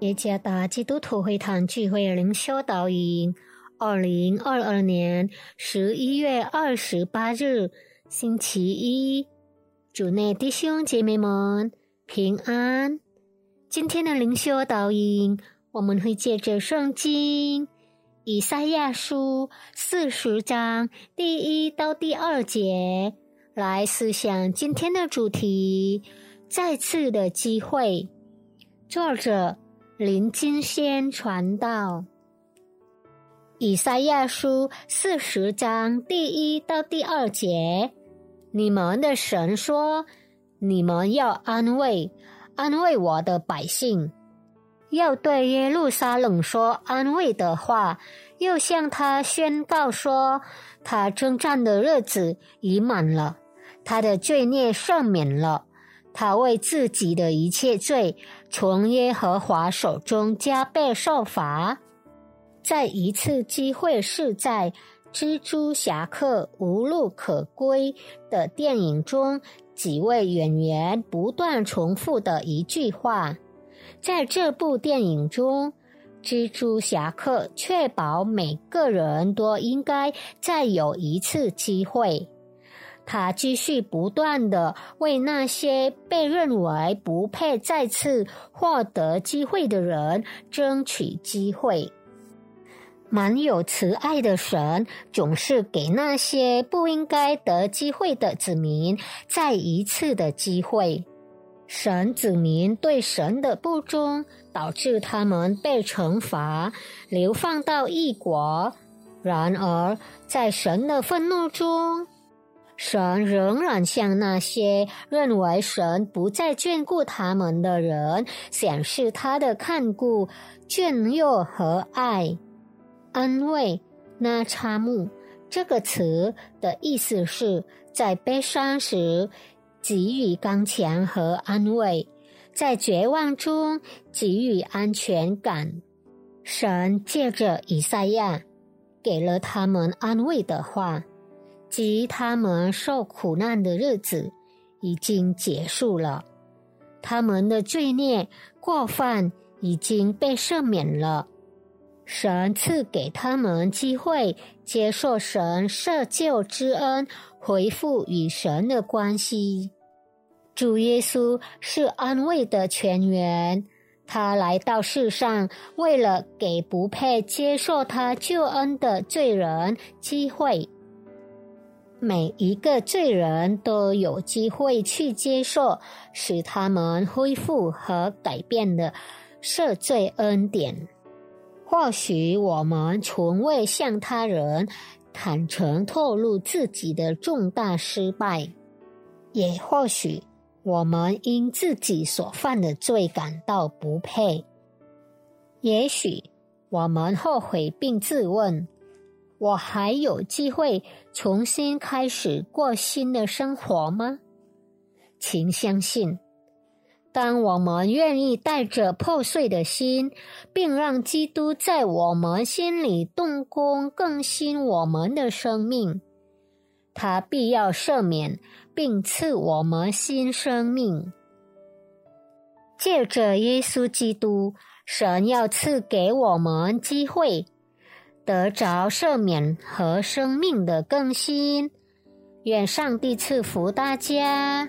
耶加达基督徒会堂聚会灵修导引，二零二二年十一月二十八日，星期一，主内弟兄姐妹们平安。今天的灵修导引，我们会借着圣经以赛亚书四十章第一到第二节来思想今天的主题：再次的机会。作者。林金先传道，以赛亚书四十章第一到第二节，你们的神说：“你们要安慰，安慰我的百姓，要对耶路撒冷说安慰的话，又向他宣告说，他征战的日子已满了，他的罪孽赦免了。”他为自己的一切罪，从耶和华手中加倍受罚。在一次机会是在《蜘蛛侠客无路可归》的电影中，几位演员不断重复的一句话。在这部电影中，蜘蛛侠客确保每个人都应该再有一次机会。他继续不断的为那些被认为不配再次获得机会的人争取机会。满有慈爱的神总是给那些不应该得机会的子民再一次的机会。神子民对神的不忠，导致他们被惩罚，流放到异国。然而，在神的愤怒中。神仍然向那些认为神不再眷顾他们的人显示他的看顾、眷佑和爱、安慰。那插木这个词的意思是在悲伤时给予刚强和安慰，在绝望中给予安全感。神借着以赛亚给了他们安慰的话。即他们受苦难的日子已经结束了，他们的罪孽过犯已经被赦免了，神赐给他们机会接受神赦救之恩，恢复与神的关系。主耶稣是安慰的泉源，他来到世上，为了给不配接受他救恩的罪人机会。每一个罪人都有机会去接受使他们恢复和改变的赦罪恩典。或许我们从未向他人坦诚透露自己的重大失败，也或许我们因自己所犯的罪感到不配。也许我们后悔并自问。我还有机会重新开始过新的生活吗？请相信，当我们愿意带着破碎的心，并让基督在我们心里动工更新我们的生命，他必要赦免并赐我们新生命。借着耶稣基督，神要赐给我们机会。得着赦免和生命的更新，愿上帝赐福大家。